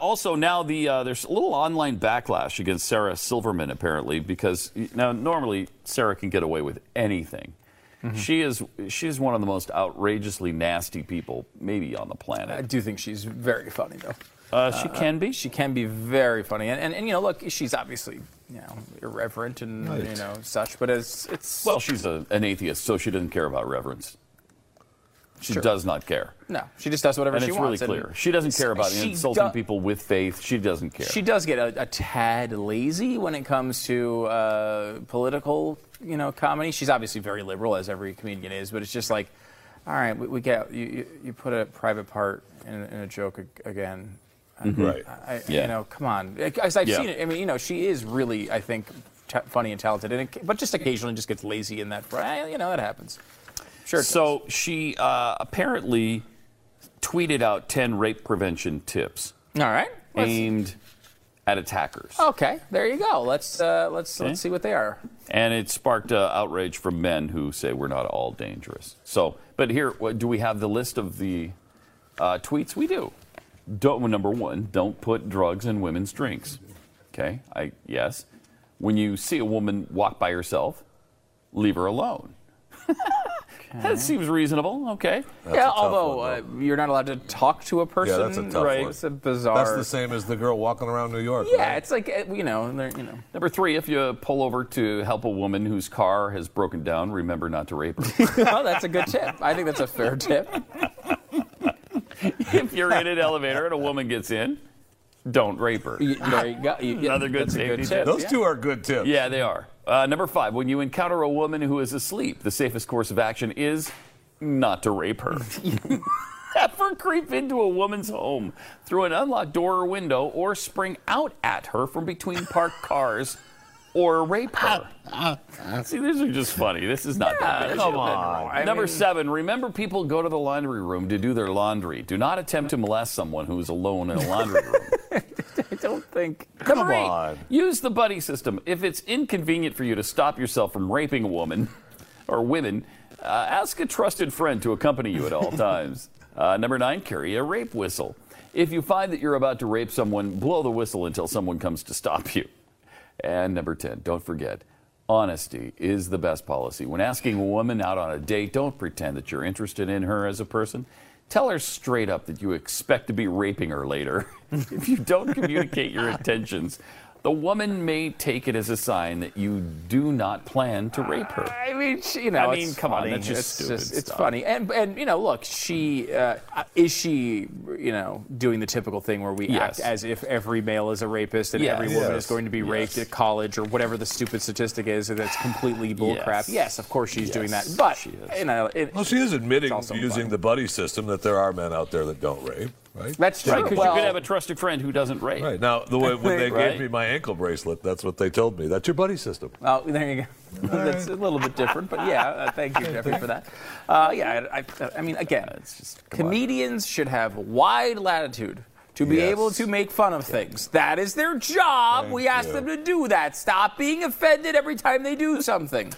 also, now the uh, there's a little online backlash against Sarah Silverman apparently because now normally Sarah can get away with anything. Mm-hmm. She is she's one of the most outrageously nasty people maybe on the planet. I do think she's very funny, though. Uh, she can be. She can be very funny, and, and, and you know, look, she's obviously you know irreverent and you know such, but it's it's Well, she's a, an atheist, so she doesn't care about reverence. She Sure. does not care. no, she just does whatever And she it's really clear. She doesn't care about insulting do- people with faith. She doesn't care. She does get a, a tad lazy when it comes to uh, political, you know, comedy. She's obviously very liberal, as every comedian is, but it's just like, all right, we, we get you, you. You put a private part in, in a joke ag- again. Right. I, Yeah. You know, come on. As I've Yeah. seen it, I mean, you know, she is really, I think, t- funny and talented, and it, but just occasionally just gets lazy in that. eh, You know, that happens. Sure. So she uh, apparently tweeted out 10 rape prevention tips all right. Aimed at attackers. okay, there you go. Let's uh, let's Okay. let's see what they are. And it sparked uh, outrage from men who say we're not all dangerous. So, but here, do we have the list of the uh, tweets? We do. Don't, number one, don't put drugs in women's drinks. Okay, I yes. When you see a woman walk by herself, leave her alone. that seems reasonable. Okay. yeah, a tough although one, uh, you're not allowed to talk to a person. that's a tough right? one. It's a bizarre. That's the same as the girl walking around New York. Yeah, right? it's like uh, you know, they're, you know. Number three, if you pull over to help a woman whose car has broken down, remember not to rape her. oh, that's a good tip. I think that's a fair tip. if you're in an elevator and a woman gets in, don't rape her. You- there you go. You- Another good that's a safety good tip. tip. Those yeah. two are good tips. Yeah, they are. Uh, number five, when you encounter a woman who is asleep, the safest course of action is not to rape her. Ever creep into a woman's home through an unlocked door or window or spring out at her from between parked cars or rape her. Ah, ah, ah. See, these are just funny. This is not that bad. Come on. Number seven, remember people go to the laundry room to do their laundry. Do not attempt to molest someone who is alone in a laundry room. Think. Come on. Use the buddy system. If it's inconvenient for you to stop yourself from raping a woman or women, uh, ask a trusted friend to accompany you at all times. Uh, number nine, carry a rape whistle. If you find that you're about to rape someone, blow the whistle until someone comes to stop you. And number 10, don't forget, honesty is the best policy. When asking a woman out on a date, don't pretend that you're interested in her as a person. Tell her straight up that you expect to be raping her later. if you don't communicate your intentions, the woman may take it as a sign that you do not plan to rape her. I mean, she, you know, I mean, it's come on, funny. that's just it's stupid it's stuff. funny, and and you know, look, she uh, is she, you know, doing the typical thing where we Yes. act as if every male is a rapist and Yes. every woman Yes. is going to be raped at college or whatever the stupid statistic is that's completely bullcrap. Yes. Yes, of course she's doing that, but she is. you know, it, Well, she is admitting using funny. the buddy system that there are men out there that don't rape, right? that's true. Right, because well, you could have a trusted friend who doesn't rape. Right now, the way when they Right. gave me my ankle bracelet, that's what they told me. That's your buddy system. Oh, there you go. That's a little bit different, but yeah, uh, thank you, Jeffrey, for that. Uh, yeah, I, I, I mean, again, It's just come on. comedians should have wide latitude to be Yes. able to make fun of things. That is their job. Thank we ask you. them to do that. Stop being offended every time they do something.